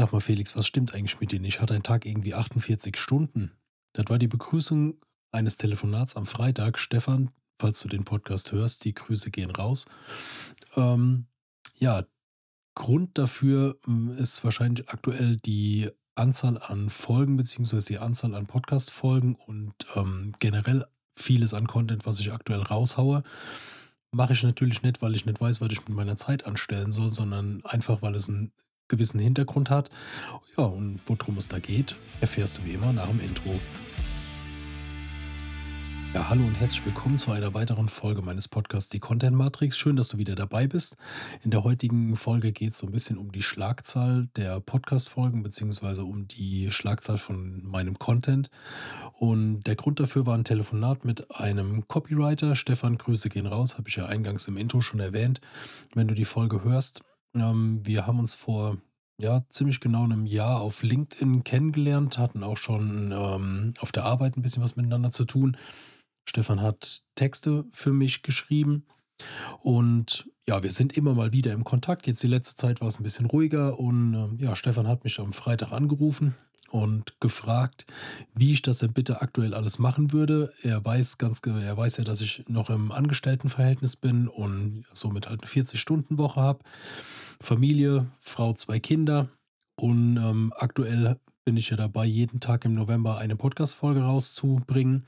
Sag mal, Felix, was stimmt eigentlich mit dir nicht? Hat ein Tag irgendwie 48 Stunden? Das war die Begrüßung eines Telefonats am Freitag. Stefan, falls du den Podcast hörst, die Grüße gehen raus. Ähm, ja, Grund dafür ähm, ist wahrscheinlich aktuell die Anzahl an Folgen beziehungsweise die Anzahl an Podcast-Folgen und ähm, generell vieles an Content, was ich aktuell raushaue. Mache ich natürlich nicht, weil ich nicht weiß, was ich mit meiner Zeit anstellen soll, sondern einfach, weil es einen gewissen Hintergrund hat. Ja, und worum es da geht, erfährst du wie immer nach dem Intro. Ja, hallo und herzlich willkommen zu einer weiteren Folge meines Podcasts Die Content Matrix. Schön, dass du wieder dabei bist. In der heutigen Folge geht es so ein bisschen um die Schlagzahl der Podcast-Folgen, beziehungsweise um die Schlagzahl von meinem Content. Und der Grund dafür war ein Telefonat mit einem Copywriter. Stefan, Grüße gehen raus, habe ich ja eingangs im Intro schon erwähnt. Wenn du die Folge hörst, ähm, wir haben uns vor ja, ziemlich genau einem Jahr auf LinkedIn kennengelernt, hatten auch schon ähm, auf der Arbeit ein bisschen was miteinander zu tun. Stefan hat Texte für mich geschrieben. Und ja, wir sind immer mal wieder im Kontakt. Jetzt die letzte Zeit war es ein bisschen ruhiger und äh, ja, Stefan hat mich am Freitag angerufen und gefragt, wie ich das denn bitte aktuell alles machen würde. Er weiß ganz, er weiß ja, dass ich noch im Angestelltenverhältnis bin und somit halt eine 40-Stunden-Woche habe. Familie, Frau, zwei Kinder und ähm, aktuell bin ich ja dabei, jeden Tag im November eine Podcast-Folge rauszubringen.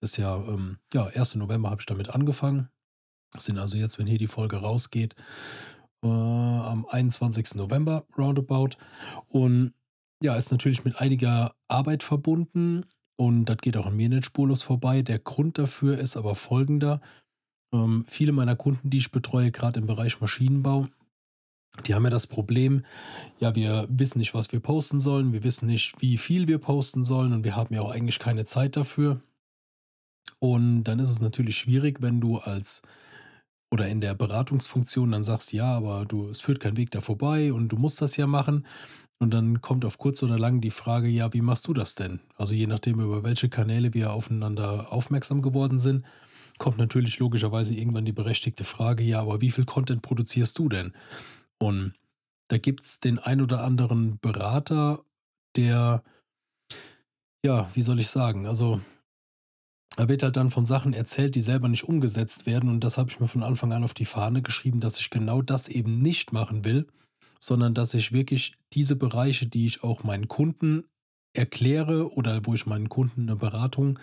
Ist ja, ähm, ja, 1. November habe ich damit angefangen. Das sind also jetzt, wenn hier die Folge rausgeht, äh, am 21. November roundabout. Und ja, ist natürlich mit einiger Arbeit verbunden und das geht auch an mir nicht spurlos vorbei. Der Grund dafür ist aber folgender. Ähm, viele meiner Kunden, die ich betreue, gerade im Bereich Maschinenbau, die haben ja das Problem, ja, wir wissen nicht, was wir posten sollen, wir wissen nicht, wie viel wir posten sollen und wir haben ja auch eigentlich keine Zeit dafür. Und dann ist es natürlich schwierig, wenn du als oder in der Beratungsfunktion dann sagst, ja, aber du, es führt kein Weg da vorbei und du musst das ja machen. Und dann kommt auf kurz oder lang die Frage, ja, wie machst du das denn? Also je nachdem, über welche Kanäle wir aufeinander aufmerksam geworden sind, kommt natürlich logischerweise irgendwann die berechtigte Frage, ja, aber wie viel Content produzierst du denn? Und da gibt es den ein oder anderen Berater, der, ja, wie soll ich sagen, also da wird halt dann von Sachen erzählt, die selber nicht umgesetzt werden. Und das habe ich mir von Anfang an auf die Fahne geschrieben, dass ich genau das eben nicht machen will, sondern dass ich wirklich diese Bereiche, die ich auch meinen Kunden erkläre oder wo ich meinen Kunden eine Beratung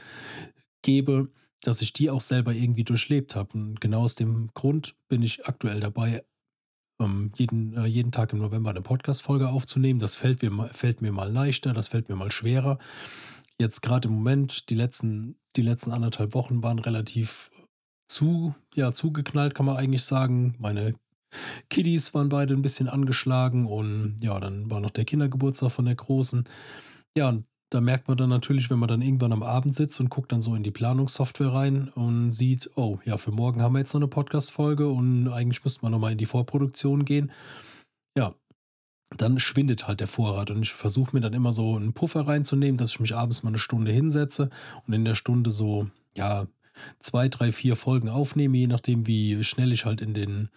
gebe, dass ich die auch selber irgendwie durchlebt habe. Und genau aus dem Grund bin ich aktuell dabei, ähm, jeden, äh, jeden Tag im November eine Podcast-Folge aufzunehmen. Das fällt mir, fällt mir mal leichter, das fällt mir mal schwerer. Jetzt gerade im Moment, die letzten die letzten anderthalb Wochen waren relativ zu, ja, zugeknallt, kann man eigentlich sagen. Meine Kiddies waren beide ein bisschen angeschlagen und ja, dann war noch der Kindergeburtstag von der Großen. Ja, und da merkt man dann natürlich, wenn man dann irgendwann am Abend sitzt und guckt dann so in die Planungssoftware rein und sieht, oh ja, für morgen haben wir jetzt noch eine Podcast-Folge und eigentlich müsste man nochmal in die Vorproduktion gehen. Ja, dann schwindet halt der Vorrat. Und ich versuche mir dann immer so einen Puffer reinzunehmen, dass ich mich abends mal eine Stunde hinsetze und in der Stunde so, ja, zwei, drei, vier Folgen aufnehme, je nachdem, wie schnell ich halt in den,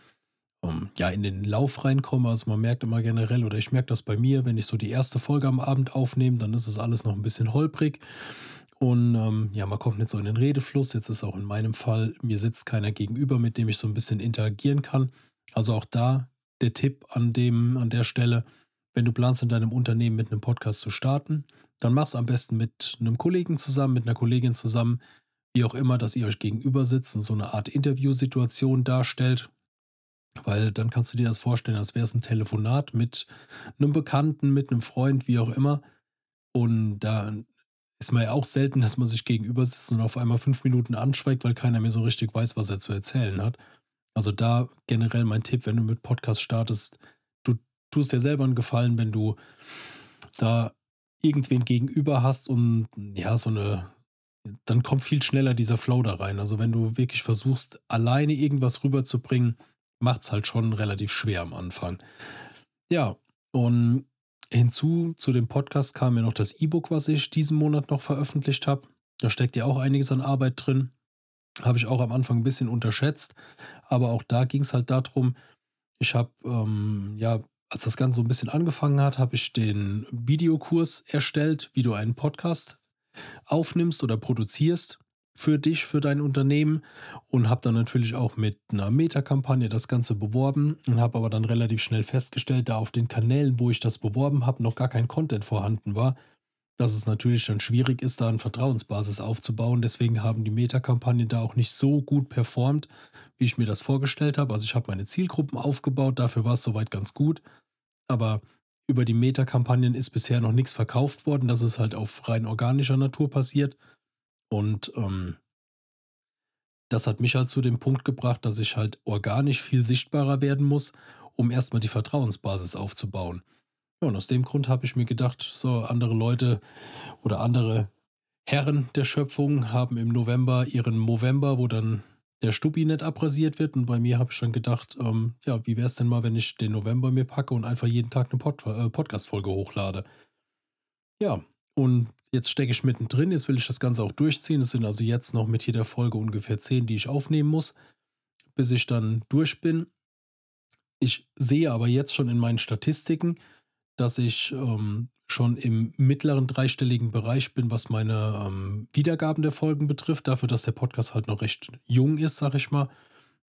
um, ja, in den Lauf reinkomme. Also man merkt immer generell, oder ich merke das bei mir, wenn ich so die erste Folge am Abend aufnehme, dann ist es alles noch ein bisschen holprig. Und ähm, ja, man kommt nicht so in den Redefluss. Jetzt ist auch in meinem Fall, mir sitzt keiner gegenüber, mit dem ich so ein bisschen interagieren kann. Also auch da der Tipp an, dem, an der Stelle, wenn du planst, in deinem Unternehmen mit einem Podcast zu starten, dann mach es am besten mit einem Kollegen zusammen, mit einer Kollegin zusammen, wie auch immer, dass ihr euch gegenüber sitzt und so eine Art Interviewsituation darstellt. Weil dann kannst du dir das vorstellen, als wäre es ein Telefonat mit einem Bekannten, mit einem Freund, wie auch immer. Und da ist man ja auch selten, dass man sich gegenüber sitzt und auf einmal fünf Minuten anschweigt, weil keiner mehr so richtig weiß, was er zu erzählen hat. Also da generell mein Tipp, wenn du mit Podcast startest, du tust dir selber einen Gefallen, wenn du da irgendwen gegenüber hast und ja, so eine, dann kommt viel schneller dieser Flow da rein. Also wenn du wirklich versuchst, alleine irgendwas rüberzubringen, macht es halt schon relativ schwer am Anfang. Ja, und hinzu zu dem Podcast kam mir noch das E-Book, was ich diesen Monat noch veröffentlicht habe. Da steckt ja auch einiges an Arbeit drin. Habe ich auch am Anfang ein bisschen unterschätzt. Aber auch da ging es halt darum, ich habe ähm, ja als das Ganze so ein bisschen angefangen hat, habe ich den Videokurs erstellt, wie du einen Podcast aufnimmst oder produzierst für dich, für dein Unternehmen und habe dann natürlich auch mit einer Meta-Kampagne das Ganze beworben und habe aber dann relativ schnell festgestellt, da auf den Kanälen, wo ich das beworben habe, noch gar kein Content vorhanden war, dass es natürlich dann schwierig ist, da eine Vertrauensbasis aufzubauen. Deswegen haben die Meta-Kampagnen da auch nicht so gut performt, wie ich mir das vorgestellt habe. Also ich habe meine Zielgruppen aufgebaut, dafür war es soweit ganz gut. Aber über die Meta-Kampagnen ist bisher noch nichts verkauft worden. Das ist halt auf rein organischer Natur passiert. Und ähm, das hat mich halt zu dem Punkt gebracht, dass ich halt organisch viel sichtbarer werden muss, um erstmal die Vertrauensbasis aufzubauen. Ja, und aus dem Grund habe ich mir gedacht, so andere Leute oder andere Herren der Schöpfung haben im November ihren Movember, wo dann der Stubbi nicht abrasiert wird. Und bei mir habe ich dann gedacht, ähm, ja, wie wäre es denn mal, wenn ich den November mir packe und einfach jeden Tag eine Pod äh, Podcast-Folge hochlade? Ja, und jetzt stecke ich mittendrin. Jetzt will ich das Ganze auch durchziehen. Es sind also jetzt noch mit jeder Folge ungefähr zehn, die ich aufnehmen muss, bis ich dann durch bin. Ich sehe aber jetzt schon in meinen Statistiken, dass ich ähm, schon im mittleren dreistelligen Bereich bin, was meine ähm, Wiedergaben der Folgen betrifft, dafür, dass der Podcast halt noch recht jung ist, sag ich mal.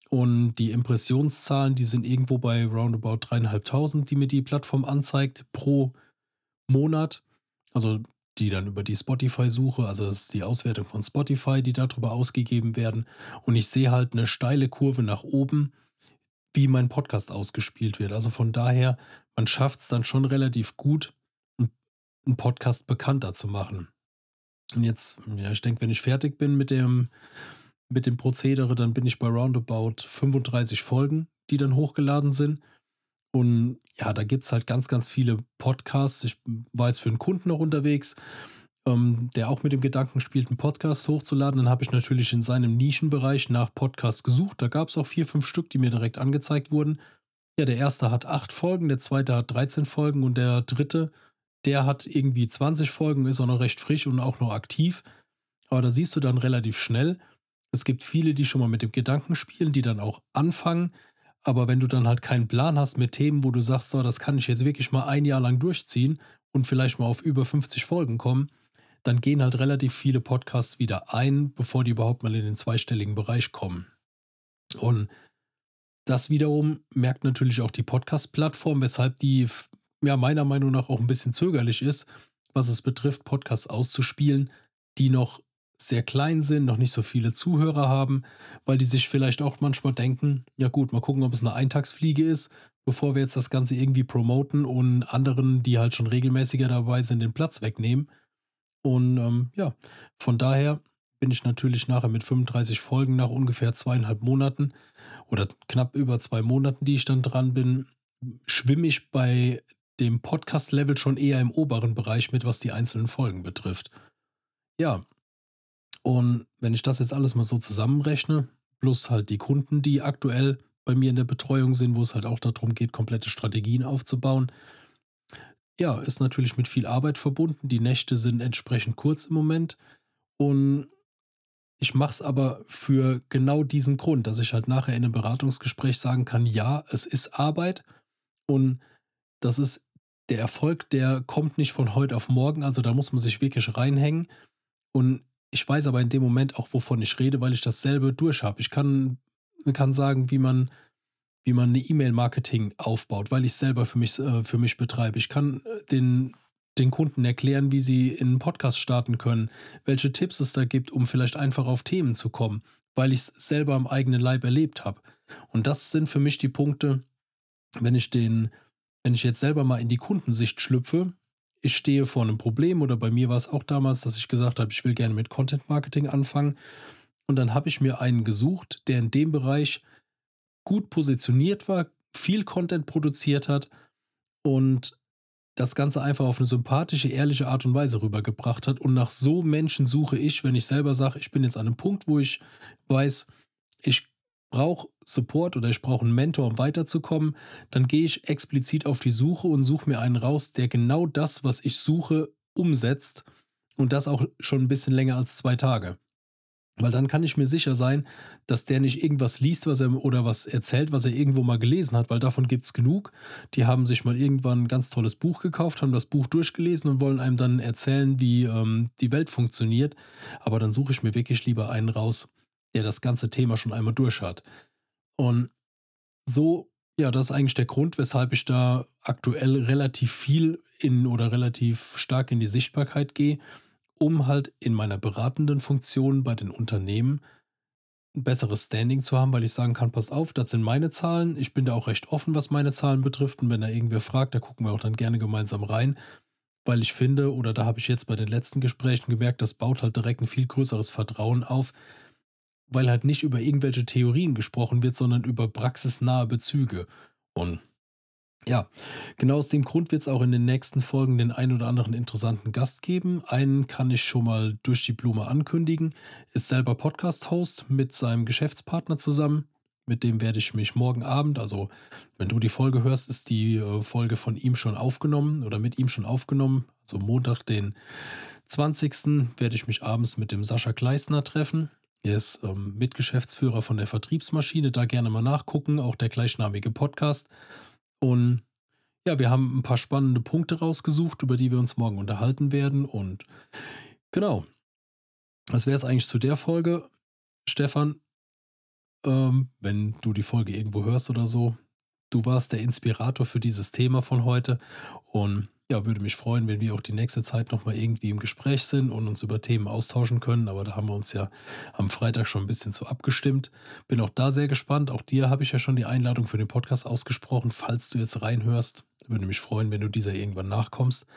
Und die Impressionszahlen, die sind irgendwo bei roundabout dreieinhalbtausend, die mir die Plattform anzeigt pro Monat. Also die dann über die Spotify-Suche, also das ist die Auswertung von Spotify, die darüber ausgegeben werden. Und ich sehe halt eine steile Kurve nach oben, wie mein Podcast ausgespielt wird. Also von daher, man schafft es dann schon relativ gut, einen Podcast bekannter zu machen. Und jetzt, ja, ich denke, wenn ich fertig bin mit dem, mit dem Prozedere, dann bin ich bei roundabout 35 Folgen, die dann hochgeladen sind. Und ja, da gibt es halt ganz, ganz viele Podcasts. Ich war jetzt für einen Kunden noch unterwegs, ähm, der auch mit dem Gedanken spielt, einen Podcast hochzuladen. Dann habe ich natürlich in seinem Nischenbereich nach Podcasts gesucht. Da gab es auch vier, fünf Stück, die mir direkt angezeigt wurden. Ja, der erste hat acht Folgen, der zweite hat 13 Folgen und der dritte der hat irgendwie 20 Folgen, ist auch noch recht frisch und auch noch aktiv. Aber da siehst du dann relativ schnell, es gibt viele, die schon mal mit dem Gedanken spielen, die dann auch anfangen. Aber wenn du dann halt keinen Plan hast mit Themen, wo du sagst, so, das kann ich jetzt wirklich mal ein Jahr lang durchziehen und vielleicht mal auf über 50 Folgen kommen, dann gehen halt relativ viele Podcasts wieder ein, bevor die überhaupt mal in den zweistelligen Bereich kommen. Und das wiederum merkt natürlich auch die Podcast-Plattform, weshalb die ja meiner Meinung nach auch ein bisschen zögerlich ist, was es betrifft, Podcasts auszuspielen, die noch sehr klein sind, noch nicht so viele Zuhörer haben, weil die sich vielleicht auch manchmal denken, ja gut, mal gucken, ob es eine Eintagsfliege ist, bevor wir jetzt das Ganze irgendwie promoten und anderen, die halt schon regelmäßiger dabei sind, den Platz wegnehmen. Und ähm, ja, von daher bin ich natürlich nachher mit 35 Folgen nach ungefähr zweieinhalb Monaten oder knapp über zwei Monaten, die ich dann dran bin, schwimme ich bei dem Podcast-Level schon eher im oberen Bereich mit, was die einzelnen Folgen betrifft. Ja, und wenn ich das jetzt alles mal so zusammenrechne, plus halt die Kunden, die aktuell bei mir in der Betreuung sind, wo es halt auch darum geht, komplette Strategien aufzubauen, ja, ist natürlich mit viel Arbeit verbunden. Die Nächte sind entsprechend kurz im Moment. Und ich mache es aber für genau diesen Grund, dass ich halt nachher in einem Beratungsgespräch sagen kann, ja, es ist Arbeit und das ist der Erfolg, der kommt nicht von heute auf morgen, also da muss man sich wirklich reinhängen. Und ich weiß aber in dem Moment auch, wovon ich rede, weil ich dasselbe durch habe. Ich kann, kann sagen, wie man, wie man eine E-Mail-Marketing aufbaut, weil ich es selber für mich, äh, für mich betreibe. Ich kann äh, den, den Kunden erklären, wie sie in einen Podcast starten können, welche Tipps es da gibt, um vielleicht einfach auf Themen zu kommen, weil ich es selber am eigenen Leib erlebt habe. Und das sind für mich die Punkte, wenn ich den wenn ich jetzt selber mal in die Kundensicht schlüpfe, ich stehe vor einem Problem oder bei mir war es auch damals, dass ich gesagt habe, ich will gerne mit Content Marketing anfangen. Und dann habe ich mir einen gesucht, der in dem Bereich gut positioniert war, viel Content produziert hat und das Ganze einfach auf eine sympathische, ehrliche Art und Weise rübergebracht hat. Und nach so Menschen suche ich, wenn ich selber sage, ich bin jetzt an einem Punkt, wo ich weiß, ich brauche Support oder ich brauche einen Mentor, um weiterzukommen, dann gehe ich explizit auf die Suche und suche mir einen raus, der genau das, was ich suche, umsetzt und das auch schon ein bisschen länger als zwei Tage. Weil dann kann ich mir sicher sein, dass der nicht irgendwas liest, was er oder was erzählt, was er irgendwo mal gelesen hat, weil davon gibt es genug. Die haben sich mal irgendwann ein ganz tolles Buch gekauft, haben das Buch durchgelesen und wollen einem dann erzählen, wie ähm, die Welt funktioniert. Aber dann suche ich mir wirklich lieber einen raus, der das ganze Thema schon einmal durch hat. Und so, ja, das ist eigentlich der Grund, weshalb ich da aktuell relativ viel in oder relativ stark in die Sichtbarkeit gehe um halt in meiner beratenden Funktion bei den Unternehmen ein besseres Standing zu haben, weil ich sagen kann, passt auf, das sind meine Zahlen. Ich bin da auch recht offen, was meine Zahlen betrifft. Und wenn da irgendwer fragt, da gucken wir auch dann gerne gemeinsam rein. Weil ich finde, oder da habe ich jetzt bei den letzten Gesprächen gemerkt, das baut halt direkt ein viel größeres Vertrauen auf, weil halt nicht über irgendwelche Theorien gesprochen wird, sondern über praxisnahe Bezüge. Und ja, genau aus dem Grund wird es auch in den nächsten Folgen den ein oder anderen interessanten Gast geben. Einen kann ich schon mal durch die Blume ankündigen, ist selber Podcast-Host mit seinem Geschäftspartner zusammen. Mit dem werde ich mich morgen Abend, also wenn du die Folge hörst, ist die äh, Folge von ihm schon aufgenommen oder mit ihm schon aufgenommen. Also Montag, den 20. werde ich mich abends mit dem Sascha Kleisner treffen. Er ist ähm, Mitgeschäftsführer von der Vertriebsmaschine, da gerne mal nachgucken, auch der gleichnamige Podcast. Und ja, wir haben ein paar spannende Punkte rausgesucht, über die wir uns morgen unterhalten werden. Und genau, das wäre es eigentlich zu der Folge. Stefan, ähm, wenn du die Folge irgendwo hörst oder so, du warst der Inspirator für dieses Thema von heute. Und ja, würde mich freuen, wenn wir auch die nächste Zeit nochmal irgendwie im Gespräch sind und uns über Themen austauschen können. Aber da haben wir uns ja am Freitag schon ein bisschen zu abgestimmt. Bin auch da sehr gespannt. Auch dir habe ich ja schon die Einladung für den Podcast ausgesprochen. Falls du jetzt reinhörst, würde mich freuen, wenn du dieser irgendwann nachkommst.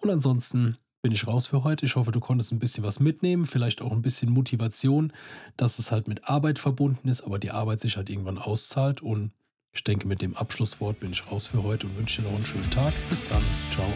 Und ansonsten bin ich raus für heute. Ich hoffe, du konntest ein bisschen was mitnehmen, vielleicht auch ein bisschen Motivation, dass es halt mit Arbeit verbunden ist, aber die Arbeit sich halt irgendwann auszahlt und ich denke, mit dem Abschlusswort bin ich raus für heute und wünsche dir noch einen schönen Tag. Bis dann. Ciao.